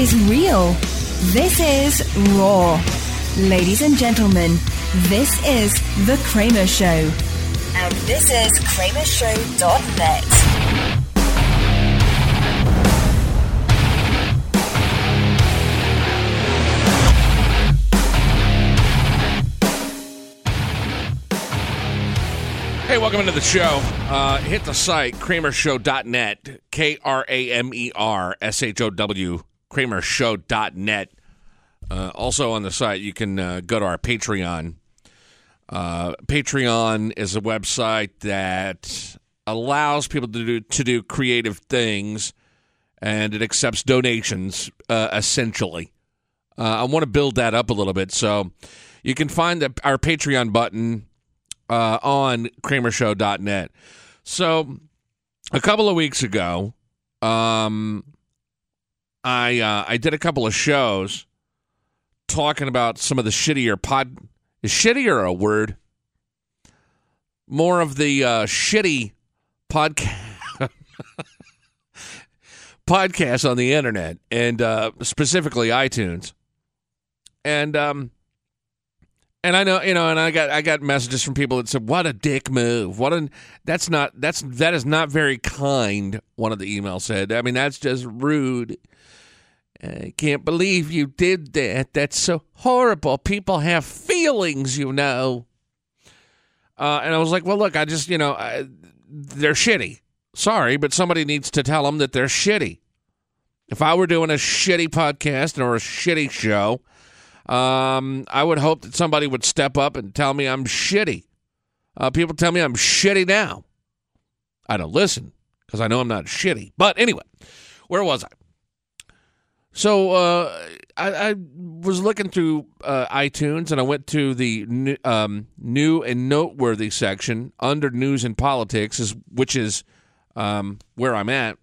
is real. This is raw. Ladies and gentlemen, this is The Kramer Show. And this is KramerShow.net. Hey, welcome into the show. Uh, hit the site, kramershow.net, K R A M E R S H O W, kramershow.net. Uh, also on the site, you can uh, go to our Patreon. Uh, Patreon is a website that allows people to do, to do creative things and it accepts donations, uh, essentially. Uh, I want to build that up a little bit. So you can find the, our Patreon button uh, on kramershow.net. So a couple of weeks ago, um, I uh, I did a couple of shows talking about some of the shittier pod. Is shittier a word? More of the uh, shitty podcast podcasts on the internet, and uh, specifically iTunes. And um, and I know, you know, and I got I got messages from people that said, "What a dick move! What a that's not that's that is not very kind." One of the emails said, "I mean, that's just rude. I can't believe you did that. That's so horrible. People have feelings, you know." Uh, and I was like, "Well, look, I just you know, I, they're shitty. Sorry, but somebody needs to tell them that they're shitty. If I were doing a shitty podcast or a shitty show." Um, I would hope that somebody would step up and tell me I'm shitty. Uh, people tell me I'm shitty now. I don't listen because I know I'm not shitty. But anyway, where was I? So uh, I, I, was looking through uh, iTunes and I went to the new, um, new and noteworthy section under news and politics, is which is um, where I'm at.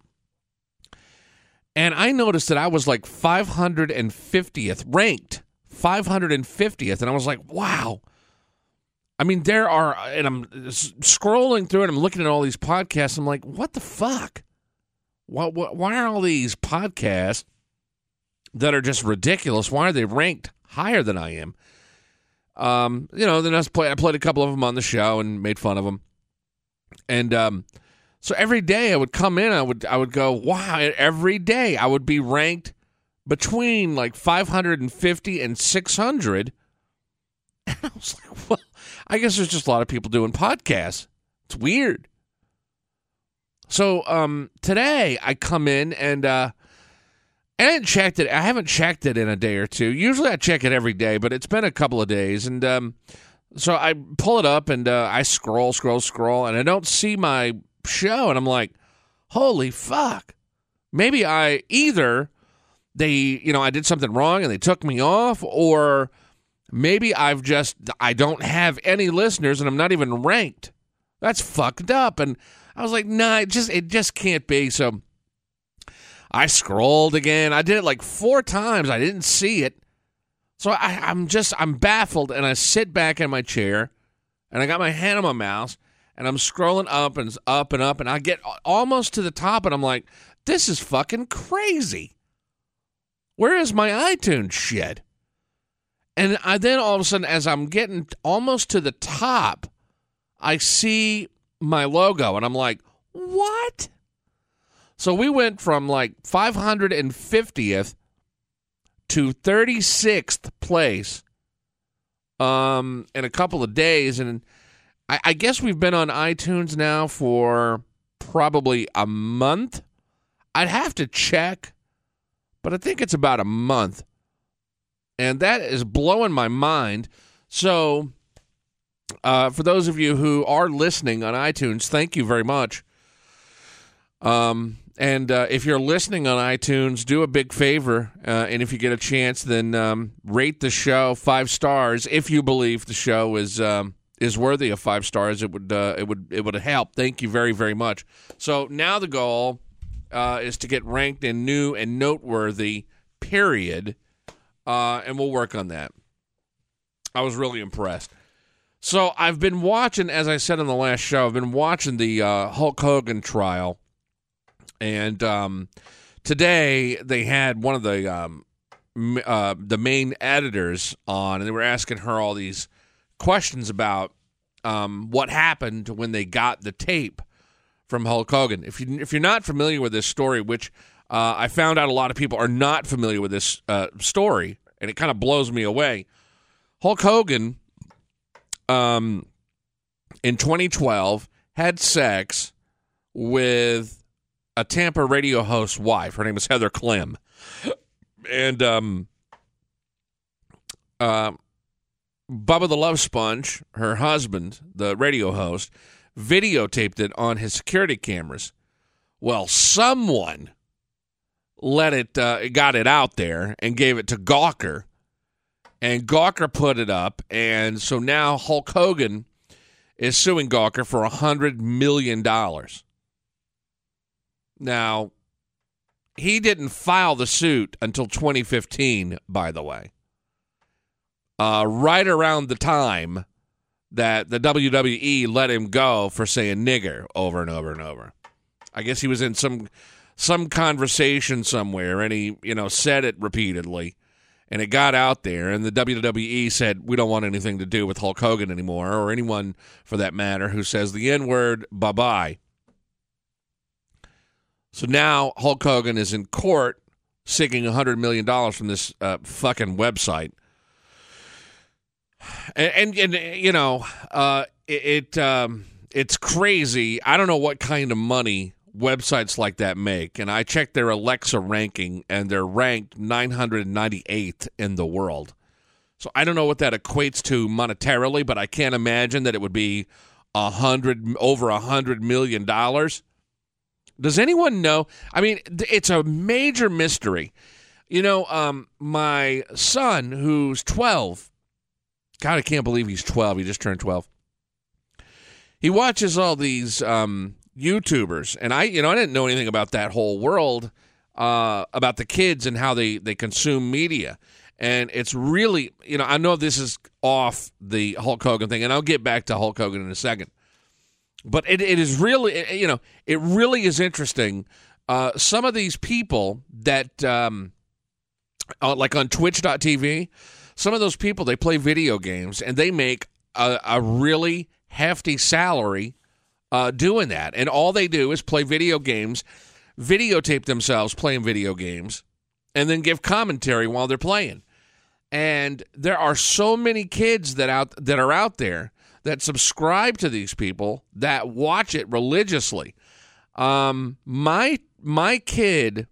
And I noticed that I was like 550th ranked 550th. And I was like, wow. I mean, there are, and I'm scrolling through and I'm looking at all these podcasts. I'm like, what the fuck? What, why are all these podcasts that are just ridiculous? Why are they ranked higher than I am? Um, you know, then I, play, I played a couple of them on the show and made fun of them. And um, so every day I would come in, I would I would go, wow, every day I would be ranked between like 550 and 600. And I was like, well, I guess there's just a lot of people doing podcasts. It's weird. So um, today I come in and uh, I haven't checked it. I haven't checked it in a day or two. Usually I check it every day, but it's been a couple of days. And um, so I pull it up and uh, I scroll, scroll, scroll, and I don't see my show. And I'm like, holy fuck. Maybe I either they, you know, I did something wrong and they took me off, or maybe I've just, I don't have any listeners and I'm not even ranked. That's fucked up. And I was like, nah, it just, it just can't be. So I scrolled again. I did it like four times. I didn't see it. So I, I'm just, I'm baffled and I sit back in my chair and I got my hand on my mouse and I'm scrolling up and up and up and I get almost to the top and I'm like, this is fucking crazy. Where is my iTunes shit? And I then all of a sudden, as I'm getting almost to the top, I see my logo and I'm like, what? So we went from like 550th to 36th place um, in a couple of days. And I, I guess we've been on iTunes now for probably a month. I'd have to check but I think it's about a month. And that is blowing my mind. So, uh, for those of you who are listening on iTunes, thank you very much. Um, and uh, if you're listening on iTunes, do a big favor. Uh, and if you get a chance, then um, rate the show five stars if you believe the show is um, is worthy of five stars. It would uh, it would it would help. Thank you very very much. So now the goal uh, is to get ranked in new and noteworthy, period. Uh, and we'll work on that. I was really impressed. So I've been watching, as I said in the last show, I've been watching the uh, Hulk Hogan trial. And um, today they had one of the um, uh, the main editors on, and they were asking her all these questions about um, what happened when they got the tape from Hulk Hogan. If you if you're not familiar with this story, which uh, I found out a lot of people are not familiar with this uh, story, and it kind of blows me away. Hulk Hogan, um, in 2012, had sex with a Tampa radio host's wife. Her name is Heather Clem, and um, uh, Bubba the Love Sponge, her husband, the radio host, videotaped it on his security cameras. Well, someone let it uh, got it out there and gave it to Gawker, and Gawker put it up, and so now Hulk Hogan is suing Gawker for a hundred million dollars. Now, he didn't file the suit until 2015, by the way. Uh, right around the time that the WWE let him go for saying nigger over and over and over. I guess he was in some some conversation somewhere and he, you know, said it repeatedly and it got out there and the WWE said we don't want anything to do with Hulk Hogan anymore or anyone for that matter who says the N-word bye-bye. So now Hulk Hogan is in court seeking $100 million from this uh, fucking website. And, and, and you know, uh, it, it um, it's crazy. I don't know what kind of money websites like that make. And I checked their Alexa ranking, and they're ranked 998th in the world. So I don't know what that equates to monetarily, but I can't imagine that it would be a hundred over a hundred million dollars. Does anyone know? I mean, it's a major mystery. You know, um, my son, who's 12, God, I can't believe he's 12. He just turned 12. He watches all these um, YouTubers, and I, you know, I didn't know anything about that whole world uh, about the kids and how they they consume media. And it's really, you know, I know this is off the Hulk Hogan thing, and I'll get back to Hulk Hogan in a second. But it, it is really, you know, it really is interesting. Uh, some of these people that, um, uh, like on Twitch.tv, some of those people they play video games and they make a, a really hefty salary uh, doing that. And all they do is play video games, videotape themselves playing video games, and then give commentary while they're playing. And there are so many kids that out that are out there that subscribe to these people that watch it religiously. Um, my my kid,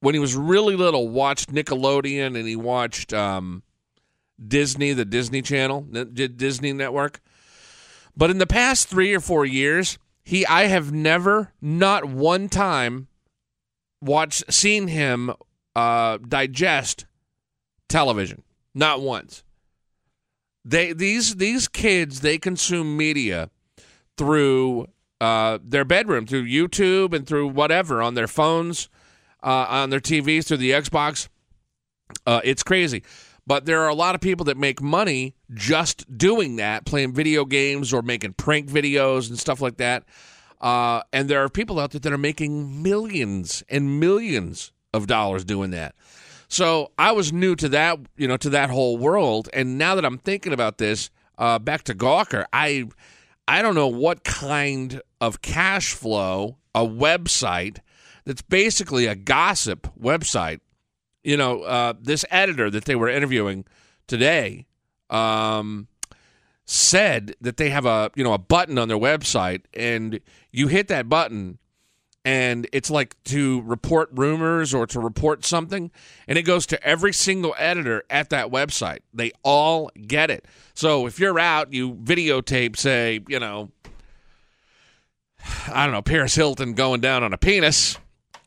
when he was really little, watched Nickelodeon and he watched um, Disney, the Disney Channel, Disney Network. But in the past three or four years, he I have never, not one time, watched seen him uh, digest television. Not once. They these these kids they consume media through uh, their bedroom, through YouTube and through whatever on their phones, uh, on their TVs, through the Xbox. Uh, it's crazy. But there are a lot of people that make money just doing that, playing video games or making prank videos and stuff like that. Uh, and there are people out there that are making millions and millions of dollars doing that. So I was new to that, you know, to that whole world. And now that I'm thinking about this, uh, back to Gawker, I, I don't know what kind of cash flow a website that's basically a gossip website you know, uh, this editor that they were interviewing today um, said that they have a you know a button on their website, and you hit that button, and it's like to report rumors or to report something, and it goes to every single editor at that website. They all get it. So if you're out, you videotape, say, you know, I don't know, Paris Hilton going down on a penis,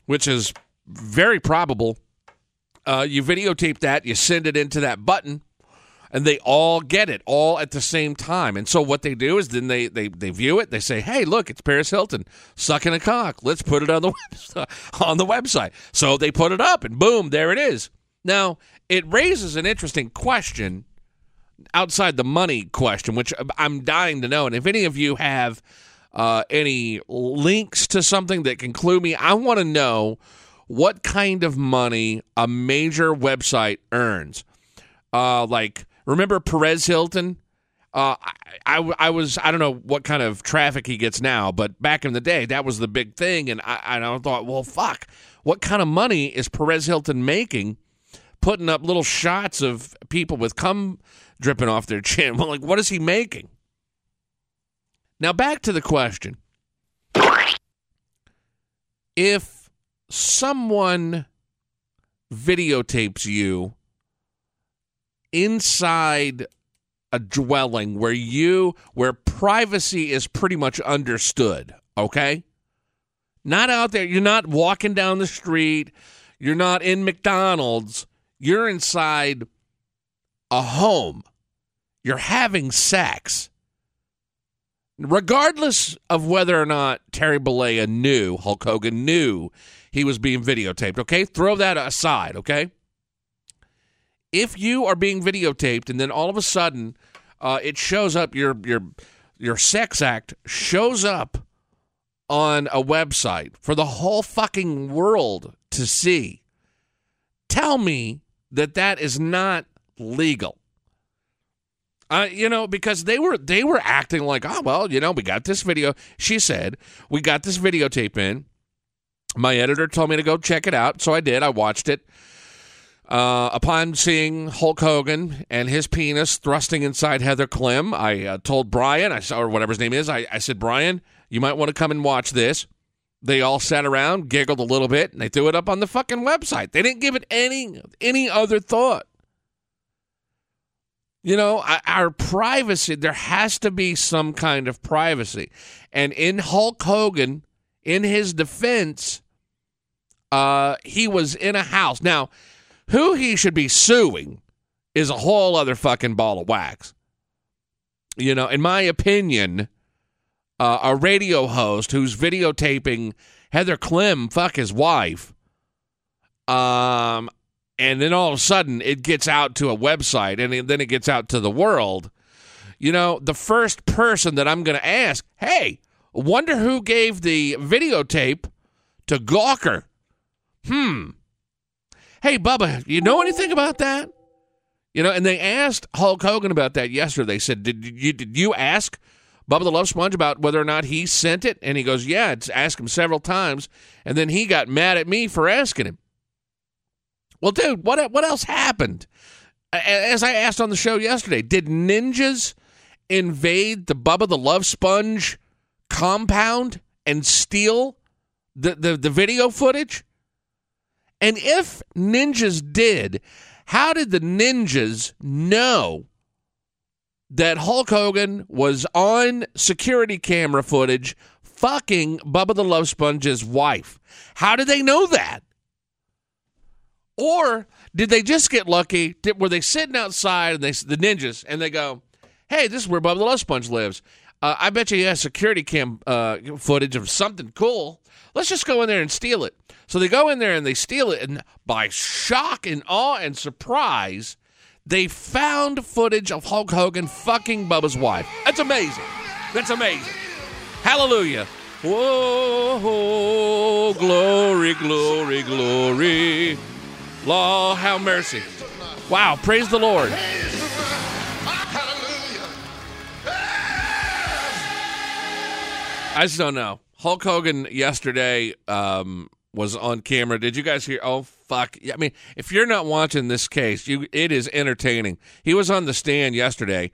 which is very probable uh, you videotape that, you send it into that button, and they all get it all at the same time. And so what they do is then they they, they view it. They say, "Hey, look, it's Paris Hilton sucking a cock. Let's put it on the website, on the website." So they put it up, and boom, there it is. Now it raises an interesting question outside the money question, which I'm dying to know. And if any of you have uh, any links to something that can clue me, I want to know what kind of money a major website earns. Uh, like, remember Perez Hilton? Uh, I, I, I, was I don't know what kind of traffic he gets now, but back in the day that was the big thing, and I, and I thought, well, fuck, what kind of money is Perez Hilton making, putting up little shots of people with cum dripping off their chin? Well, like, what is he making? Now back to the question: If someone videotapes you inside a dwelling where you where privacy is pretty much understood, okay? Not out there, you're not walking down the street, you're not in McDonald's, you're inside a home. You're having sex. Regardless of whether or not Terry Bollea knew, Hulk Hogan knew he was being videotaped, okay? Throw that aside, okay? if you are being videotaped and then all of a sudden uh, it shows up your your your sex act shows up on a website for the whole fucking world to see tell me that that is not legal uh, you know because they were they were acting like oh well you know we got this video she said we got this videotape in my editor told me to go check it out so i did i watched it uh, upon seeing Hulk Hogan and his penis thrusting inside Heather Clem, I uh, told Brian, I saw, or whatever his name is, I, I said, Brian, you might want to come and watch this. They all sat around, giggled a little bit, and they threw it up on the fucking website. They didn't give it any any other thought. You know, our privacy, there has to be some kind of privacy. And in Hulk Hogan, in his defense, uh, he was in a house. Now, who he should be suing is a whole other fucking ball of wax. You know, in my opinion, uh, a radio host who's videotaping Heather Clem fuck his wife, um, and then all of a sudden it gets out to a website and then it gets out to the world. You know, the first person that I'm going to ask, hey, wonder who gave the videotape to Gawker? Hmm. Hey, Bubba, you know anything about that? You know, and they asked Hulk Hogan about that yesterday. They said, "Did you did you ask Bubba the Love Sponge about whether or not he sent it?" And he goes, "Yeah, it's asked him several times." And then he got mad at me for asking him. Well, dude, what what else happened? As I asked on the show yesterday, did ninjas invade the Bubba the Love Sponge compound and steal the, the, the video footage? And if ninjas did, how did the ninjas know that Hulk Hogan was on security camera footage fucking Bubba the Love Sponge's wife? How did they know that? Or did they just get lucky? Did, were they sitting outside and they the ninjas and they go, "Hey, this is where Bubba the Love Sponge lives. Uh, I bet you he has security cam uh, footage of something cool. Let's just go in there and steal it." So they go in there and they steal it, and by shock and awe and surprise, they found footage of Hulk Hogan fucking Bubba's wife. That's amazing. That's amazing. Hallelujah. Whoa, glory, glory, glory. Law, how mercy. Wow, praise the Lord. I just don't know. Hulk Hogan yesterday um, was on camera. Did you guys hear? Oh fuck! I mean, if you're not watching this case, you it is entertaining. He was on the stand yesterday,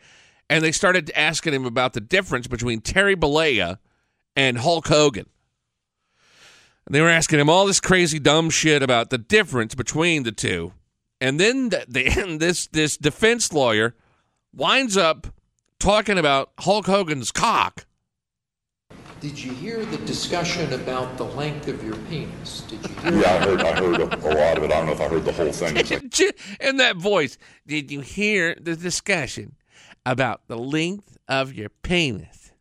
and they started asking him about the difference between Terry Bollea and Hulk Hogan. And they were asking him all this crazy dumb shit about the difference between the two. And then the, the, this this defense lawyer winds up talking about Hulk Hogan's cock did you hear the discussion about the length of your penis? Did you hear? Yeah, I heard. I heard a, a, lot of it. I don't know if I heard the whole thing. Like... In that voice, did you hear the discussion about the length of your penis?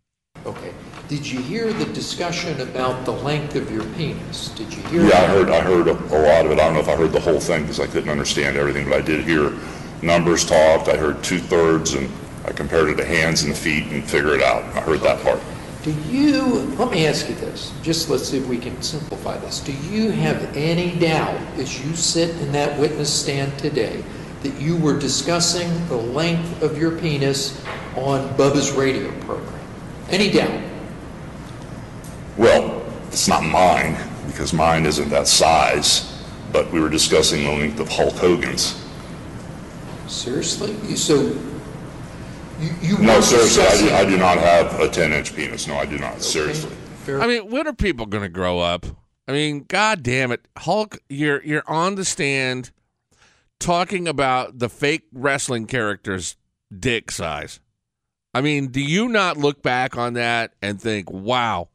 Okay. Did you hear the discussion about the length of your penis? Did you hear? Yeah. I heard. I heard a, a, lot of it. I don't know if I heard the whole thing because I couldn't understand everything, but I did hear numbers talked. I heard two thirds, and I compared it to hands and feet and figured it out. I heard that part. Do you, let me ask you this, just let's see if we can simplify this. Do you have any doubt as you sit in that witness stand today that you were discussing the length of your penis on Bubba's radio program? Any doubt? Well, it's not mine, because mine isn't that size, but we were discussing the length of Hulk Hogan's. Seriously? You- So, you, you No, were seriously, I do, discussing- I do not have a 10-inch penis. No, I do not. Seriously. Fair I mean, when are people going to grow up? I mean, god damn it, Hulk, you're you're on the stand talking about the fake wrestling character's dick size. I mean, do you not look back on that and think, "Wow"?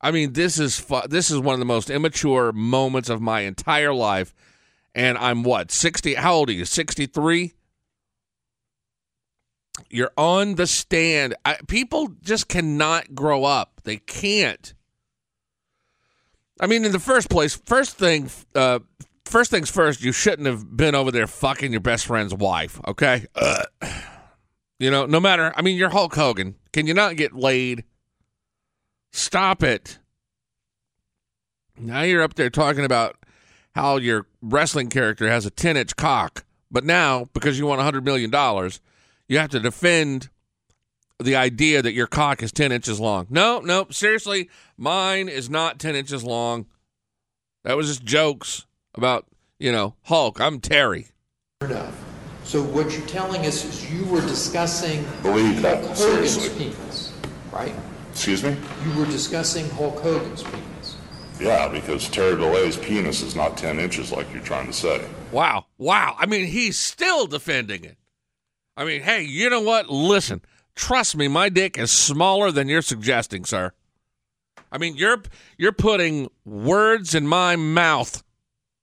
I mean, this is fu- this is one of the most immature moments of my entire life, and I'm what sixty? How old are you? Sixty three. You're on the stand. I, people just cannot grow up. They can't. I mean, in the first place, first thing, uh, first things first, you shouldn't have been over there fucking your best friend's wife. Okay, Ugh. you know, no matter. I mean, you're Hulk Hogan. Can you not get laid? Stop it. Now you're up there talking about how your wrestling character has a 10 inch cock, but now because you want $100 million, you have to defend the idea that your cock is 10 inches long. No, no, seriously, mine is not 10 inches long. That was just jokes about, you know, Hulk. I'm Terry. enough. So what you're telling us is you were discussing Believe that, Hulk Hogan's seriously. penis, right? Excuse me? You were discussing Hulk Hogan's penis. Yeah, because Terry Bollea's penis is not 10 inches like you're trying to say. Wow. Wow. I mean, he's still defending it. I mean, hey, you know what? Listen, trust me, my dick is smaller than you're suggesting, sir. I mean, you're you're putting words in my mouth.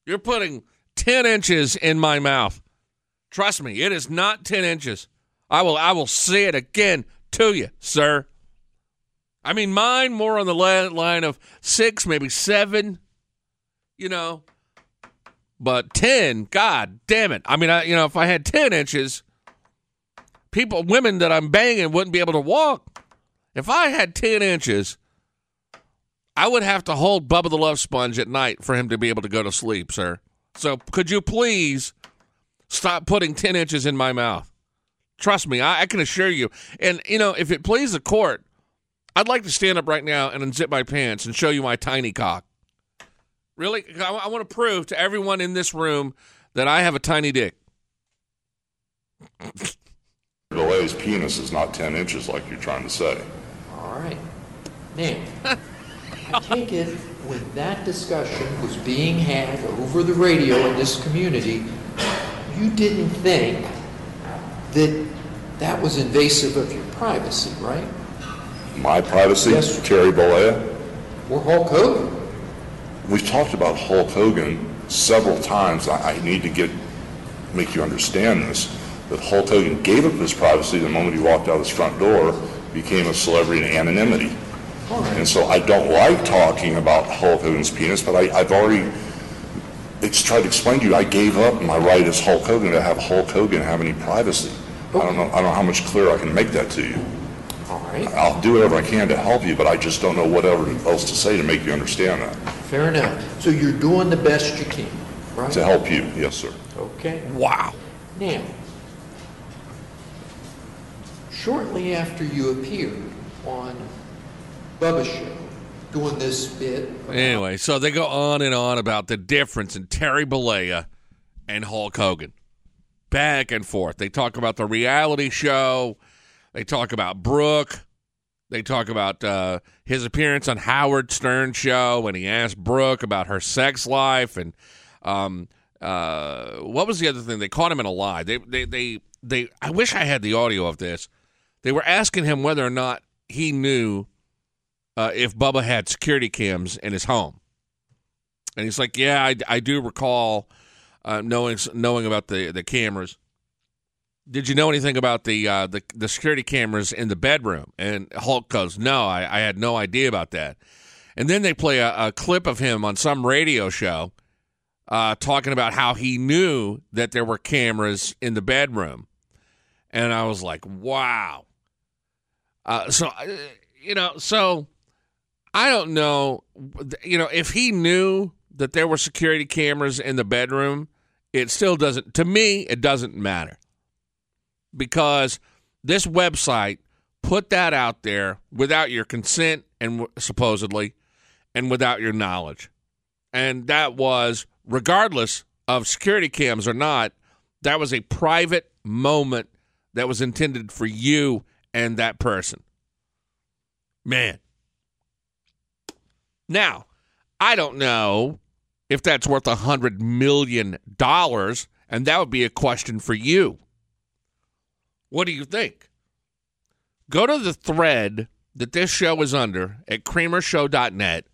You're putting 10 inches in my mouth. Trust me, it is not 10 inches. I will I will say it again to you, sir. I mean, mine more on the line of 6, maybe 7, you know. But 10, god damn it. I mean, I, you know, if I had 10 inches, people, women that I'm banging wouldn't be able to walk. If I had 10 inches, I would have to hold Bubba the Love Sponge at night for him to be able to go to sleep, sir. So could you please stop putting 10 inches in my mouth? Trust me, I, I can assure you. And, you know, if it please the court, I'd like to stand up right now and unzip my pants and show you my tiny cock. Really? I, I want to prove to everyone in this room that I have a tiny dick. Bollea's penis is not 10 inches like you're trying to say. All right. Now, I take it when that discussion was being had over the radio in this community, you didn't think that that was invasive of your privacy, right? My privacy, Yes. Terry Bollea. Or Hulk Hogan? We've talked about Hulk Hogan several times. I, I need to get make you understand this. That Hulk Hogan gave up his privacy the moment he walked out his front door, became a celebrity in anonymity. All right. And so I don't like talking about Hulk Hogan's penis, but I, I've already it's tried to explain to you I gave up my right as Hulk Hogan to have Hulk Hogan have any privacy. I don't know I don't know how much clearer I can make that to you. All right. I'll do whatever I can to help you, but I just don't know whatever else to say to make you understand that. Fair enough. So you're doing the best you can, right? To help you, yes, sir. Okay. Wow. Now, shortly after you appeared on Bubba's show doing this bit, Anyway, so they go on and on about the difference in Terry Bollea and Hulk Hogan. Back and forth. They talk about the reality show. They talk about Brooke. They talk about uh, his appearance on Howard Stern show when he asked Brooke about her sex life and um, uh, what was the other thing? They caught him in a lie. They, they, they, they. I wish I had the audio of this. They were asking him whether or not he knew uh, if Bubba had security cams in his home. And he's like, "Yeah, I, I do recall uh, knowing knowing about the, the cameras. Did you know anything about the, uh, the the security cameras in the bedroom?" And Hulk goes, "No, I, I had no idea about that." And then they play a, a clip of him on some radio show uh, talking about how he knew that there were cameras in the bedroom, and I was like, "Wow." Uh, so, uh, you know, so I don't know, you know, if he knew that there were security cameras in the bedroom, it still doesn't, to me, it doesn't matter. Because this website put that out there without your consent and supposedly, and without your knowledge. And that was, regardless of security cams or not, that was a private moment that was intended for you and that person. Man. Now, I don't know if that's worth a hundred million dollars, and that would be a question for you. What do you think? Go to the thread that this show is under at kramershow.net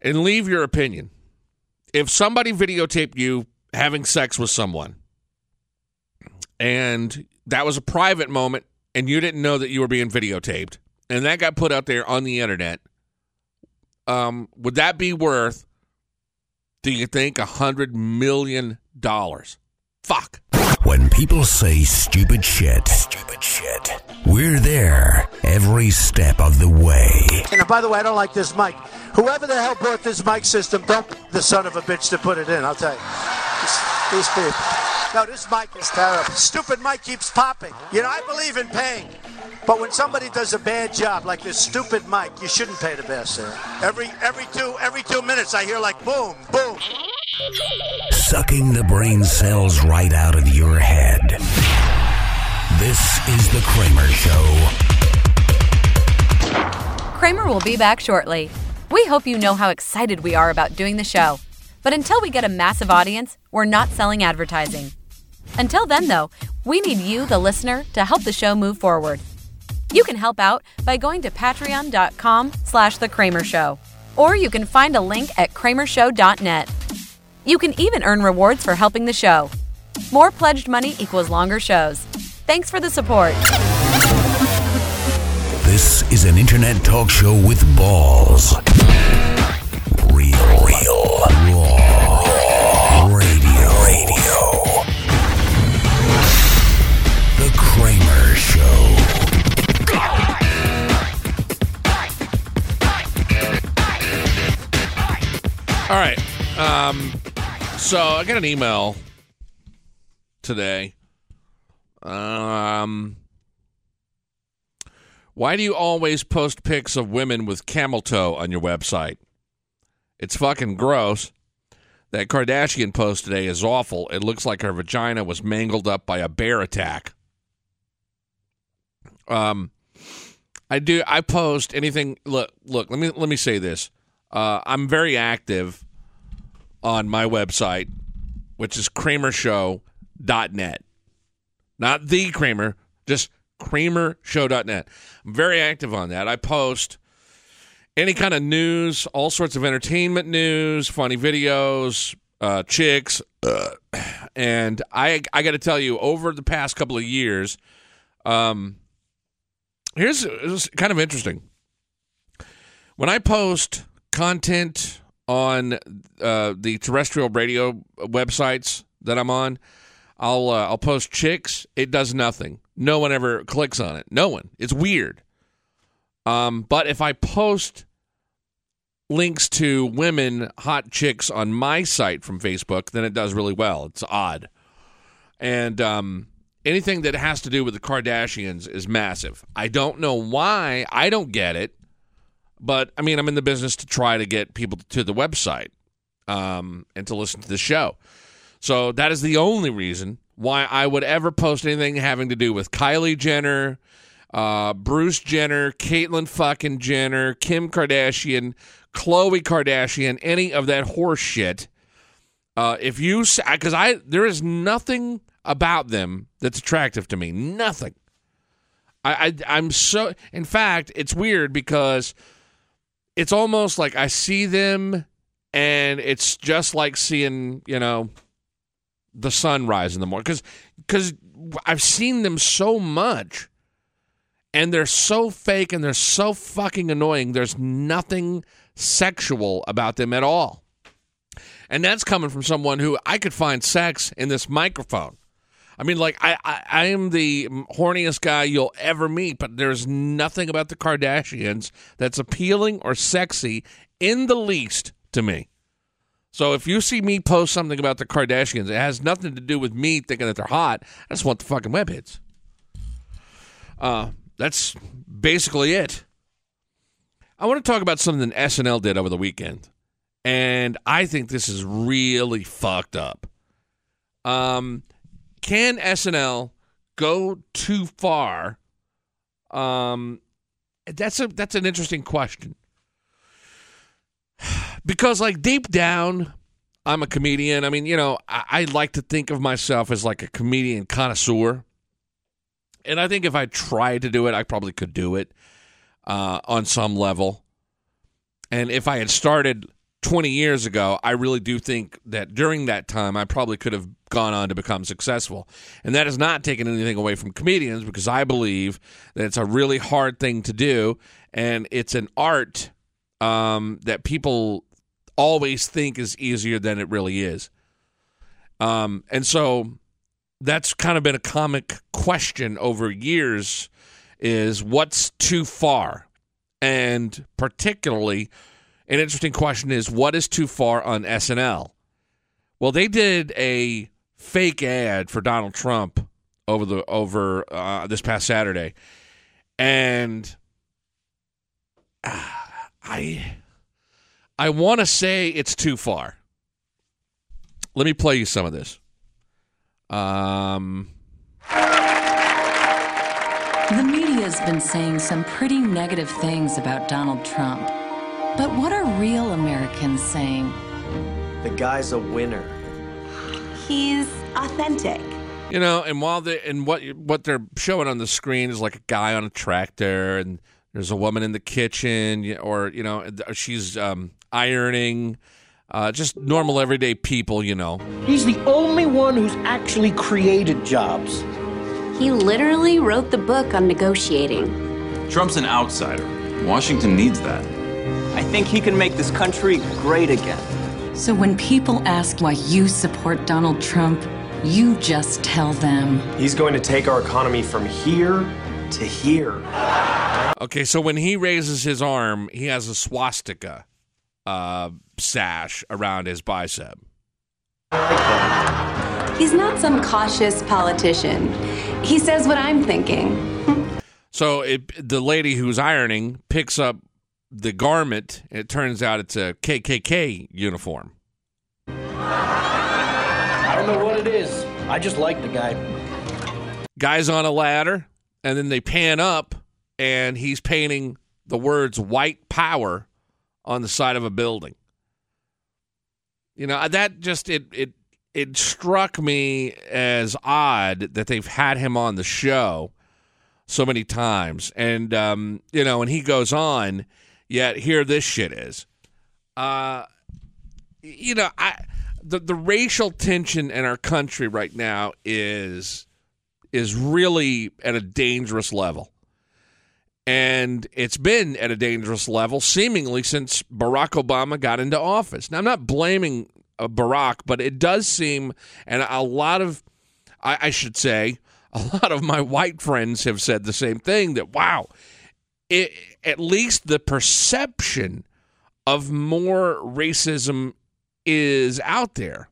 and leave your opinion. If somebody videotaped you having sex with someone and that was a private moment and you didn't know that you were being videotaped and that got put out there on the internet, um, would that be worth, do you think, a hundred million dollars? Fuck. When people say stupid shit, stupid shit, we're there every step of the way. And by the way, I don't like this mic. Whoever the hell brought this mic system, don't the son of a bitch to put it in. I'll tell you. These people. No, this mic is terrible. Stupid mic keeps popping. You know, I believe in paying. But when somebody does a bad job, like this stupid mic, you shouldn't pay the best. Sir. Every every two every two minutes, I hear like boom, boom. Sucking the brain cells right out of your head. This is the Kramer Show. Kramer will be back shortly. We hope you know how excited we are about doing the show. But until we get a massive audience, we're not selling advertising. Until then, though, we need you, the listener, to help the show move forward. You can help out by going to patreon.com slash the Kramer Show. Or you can find a link at kramershow.net. You can even earn rewards for helping the show. More pledged money equals longer shows. Thanks for the support. This is an internet talk show with balls. Um, so I got an email today. Um, why do you always post pics of women with camel toe on your website? It's fucking gross. That Kardashian post today is awful. It looks like her vagina was mangled up by a bear attack. Um, I do. I post anything. Look, look. Let me let me say this. Uh, I'm very active on my website, which is kramershow.net. Not the Kramer, just kramershow.net. I'm very active on that. I post any kind of news, all sorts of entertainment news, funny videos, uh, chicks, uh, and I I got to tell you, over the past couple of years, um, here's kind of interesting. When I post content on uh, the terrestrial radio websites that I'm on, I'll uh, I'll post chicks. It does nothing. No one ever clicks on it. No one. It's weird. Um, but if I post links to women, hot chicks on my site from Facebook, then it does really well. It's odd. And um, anything that has to do with the Kardashians is massive. I don't know why. I don't get it. But I mean, I'm in the business to try to get people to the website um, and to listen to the show. So that is the only reason why I would ever post anything having to do with Kylie Jenner, uh, Bruce Jenner, Caitlyn fucking Jenner, Kim Kardashian, Khloe Kardashian, any of that horse shit. Uh, if you, because I, there is nothing about them that's attractive to me. Nothing. I, I, I'm so. In fact, it's weird because it's almost like I see them, and it's just like seeing, you know, the sun rise in the morning because because I've seen them so much and they're so fake and they're so fucking annoying. There's nothing sexual about them at all. And that's coming from someone who I could find sex in this microphone. I mean, like I, I, I am the horniest guy you'll ever meet, but there's nothing about the Kardashians that's appealing or sexy in the least to me. So if you see me post something about the Kardashians, it has nothing to do with me thinking that they're hot. I just want the fucking web hits. Uh, that's basically it. I want to talk about something SNL did over the weekend, and I think this is really fucked up. Um, can SNL go too far? Um, that's a that's an interesting question. Because like deep down i'm a comedian. I mean you know I, I, like to think of myself as like a comedian connoisseur. And i think if i tried to do it i probably could do it uh, on some level. And if i had started 20 years ago i really do think that during that time i probably could have gone on to become successful and that is not taking anything away from comedians because i believe that it's a really hard thing to do and it's an art um, that people always think is easier than it really is. Um, and so that's kind of been a comic question over years is what's too far? And particularly, an interesting question is what is too far on SNL? Well, they did a fake ad for Donald Trump over the over uh, this past Saturday, and uh, I I want to say it's too far. Let me play you some of this. Um, the media's been saying some pretty negative things about Donald Trump. But what are real Americans saying? The guy's a winner. He's authentic. You know, and while they and what what they're showing on the screen is like a guy on a tractor, and there's a woman in the kitchen, or you know, she's um, ironing, uh, just normal everyday people, you know. He's the only one who's actually created jobs. He literally wrote the book on negotiating. Trump's an outsider. Washington needs that. I think he can make this country great again. So when people ask why you support Donald Trump, you just tell them. He's going to take our economy from here to here. Okay, so when he raises his arm, he has a swastika uh, sash around his bicep. He's not some cautious politician. He says what I'm thinking. so it, the lady who's ironing picks up the garment. It turns out it's a KKK uniform. I don't know what it is. I just like the guy. Guy's on a ladder, and then they pan up, and he's painting the words white power on the side of a building. You know, that just it it it struck me as odd that they've had him on the show so many times, and um, you know, and he goes on. Yet here, this shit is. Uh, you know, I the the racial tension in our country right now is is really at a dangerous level and it's been at a dangerous level seemingly since Barack Obama got into office. Now, I'm not blaming uh, Barack, but it does seem, and a lot of, I, I, should say, a lot of my white friends have said the same thing that, wow, it, at least the perception of more racism is out there.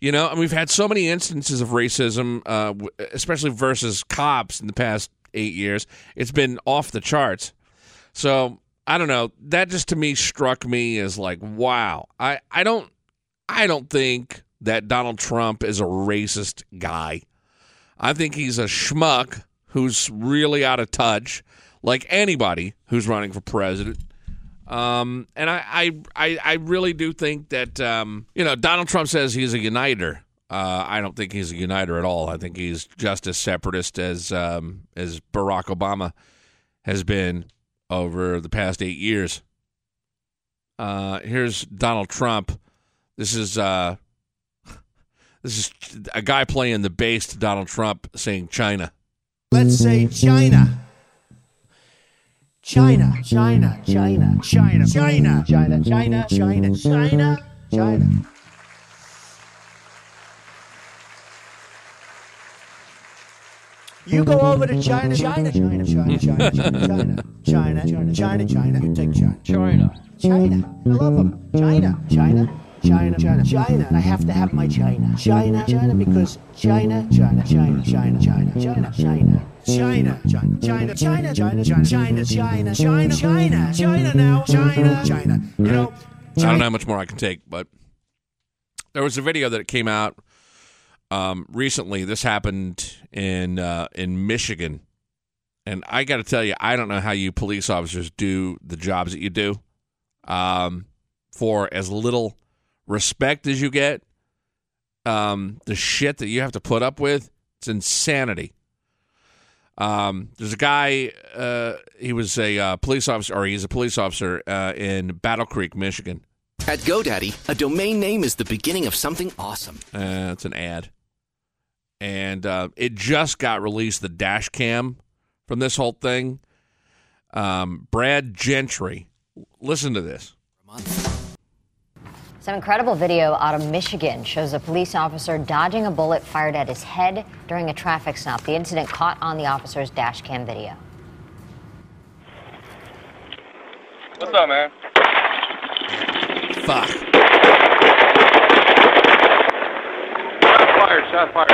You know, and we've had so many instances of racism, uh, especially versus cops in the past eight years. It's been off the charts. So I don't know. That just to me struck me as like, wow. I, I don't I don't think that Donald Trump is a racist guy. I think he's a schmuck who's really out of touch, like anybody who's running for president. Um, and I, I, I, really do think that um, you know Donald Trump says he's a uniter. Uh, I don't think he's a uniter at all. I think he's just as separatist as um, as Barack Obama has been over the past eight years. Uh, here's Donald Trump. This is uh, this is a guy playing the bass to Donald Trump saying China. Let's say China. China, China, China, China, China, China, China, China, China, China. You go over to China, China, China, China, China, China, China, China, China, China, take China, China, China. I love them. China, China, China, China, China. I have to have my China. China, China, because China, China, China, China, China, China, China. China, China, China, China, China, China, China, China, China, China, China now, China, China. You know, I don't know how much more I can take, but there was a video that came out um, recently. This happened in uh, in Michigan, and I got to tell you, I don't know how you police officers do the jobs that you do um, for as little respect as you get. Um, the shit that you have to put up with, it's insanity. Um, there's a guy. Uh, he was a uh, police officer, or he's a police officer uh, in Battle Creek, Michigan. At GoDaddy, a domain name is the beginning of something awesome. Uh, it's an ad, and uh, it just got released. The dash cam from this whole thing. Um, Brad Gentry, listen to this. Some incredible video out of Michigan shows a police officer dodging a bullet fired at his head during a traffic stop. The incident caught on the officer's dash cam video. What's up, man? Fuck. Shot fired, shot fired.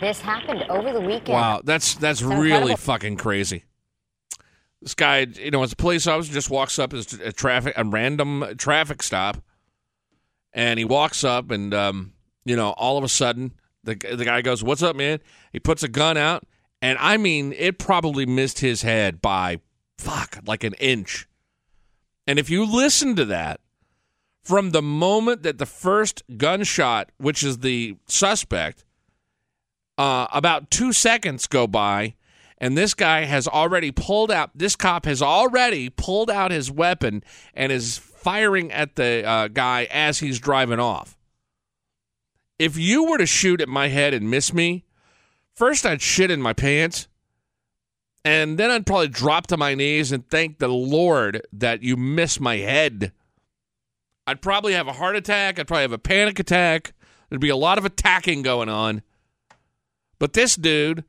This happened over the weekend. Wow, that's that's Some really fucking crazy. This guy, you know, as a police officer, just walks up as a traffic a random traffic stop, and he walks up, and um, you know, all of a sudden, the the guy goes, "What's up, man?" He puts a gun out, and I mean, it probably missed his head by fuck like an inch. And if you listen to that, from the moment that the first gunshot, which is the suspect, uh, about two seconds go by, and this guy has already pulled out. This cop has already pulled out his weapon and is firing at the uh, guy as he's driving off. If you were to shoot at my head and miss me, first I'd shit in my pants, and then I'd probably drop to my knees and thank the Lord that you missed my head. I'd probably have a heart attack. I'd probably have a panic attack. There'd be a lot of attacking going on. But this dude,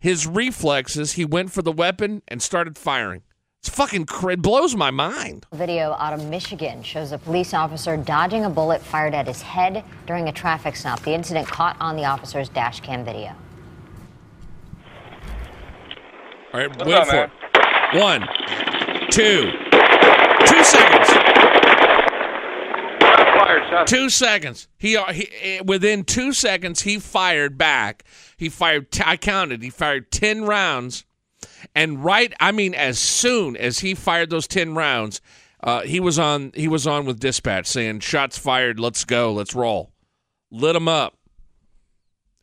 his reflexes, he went for the weapon and started firing. It's fucking cra- it blows my mind. Video out of Michigan shows a police officer dodging a bullet fired at his head during a traffic stop. The incident caught on the officer's dash cam video. All right, What's wait up, for man? it. One, two, two seconds. Two seconds. He, uh, he eh, within two seconds he fired back. He fired. T- I counted. He fired ten rounds, and right. I mean, as soon as he fired those ten rounds, uh, he was on. He was on with dispatch saying, "Shots fired. Let's go. Let's roll." Lit him up,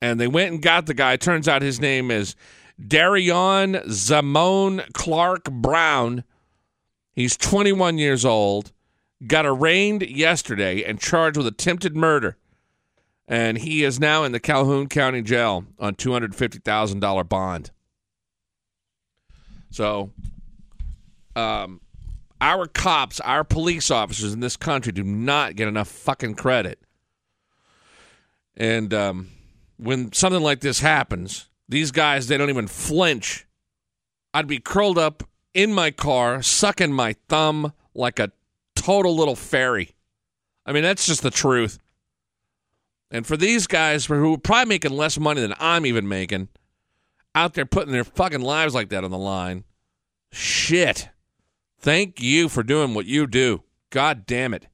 and they went and got the guy. Turns out his name is Darion Zamone Clark Brown. He's 21 years old. Got arraigned yesterday and charged with attempted murder. And he is now in the Calhoun County Jail on $250,000 bond. So, um, our cops, our police officers in this country do not get enough fucking credit. And um, when something like this happens, these guys, they don't even flinch. I'd be curled up in my car, sucking my thumb like a total little fairy. I mean, that's just the truth. And for these guys who are probably making less money than I'm even making, out there putting their fucking lives like that on the line, shit. Thank you for doing what you do. God damn it.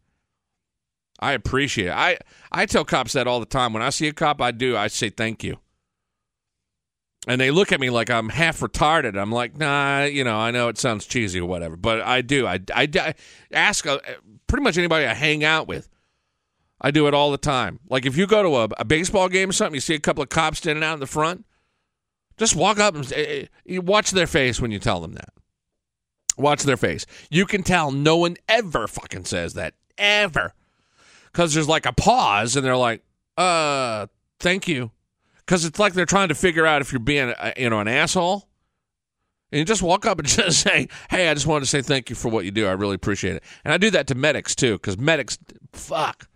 I appreciate it. I, I tell cops that all the time. When I see a cop, I do. I say thank you. And they look at me like I'm half retarded. I'm like, nah, you know, I know it sounds cheesy or whatever, but I do. I, I, I ask uh, pretty much anybody I hang out with. I do it all the time. Like if you go to a, a baseball game or something, you see a couple of cops standing out in the front, just walk up and say, you watch their face when you tell them that. Watch their face. You can tell no one ever fucking says that. Ever. Because there's like a pause and they're like, uh, thank you. Because it's like they're trying to figure out if you're being, uh, you know, an asshole. And you just walk up and just say, hey, I just wanted to say thank you for what you do. I really appreciate it. And I do that to medics too, because medics, fuck.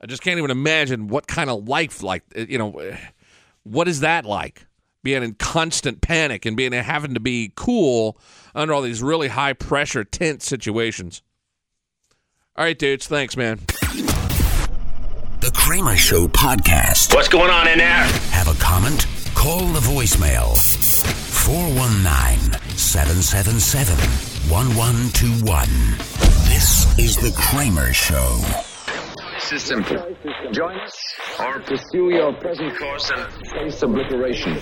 I just can't even imagine what kind of life like you know what is that like being in constant panic and being having to be cool under all these really high pressure tense situations. All right, dudes, thanks, man. The Kramer Show podcast. What's going on in there? Have a comment? Call the voicemail 419 777 1121. This is The Kramer Show. This is simple. Join us or pursue your present course and face obliteration.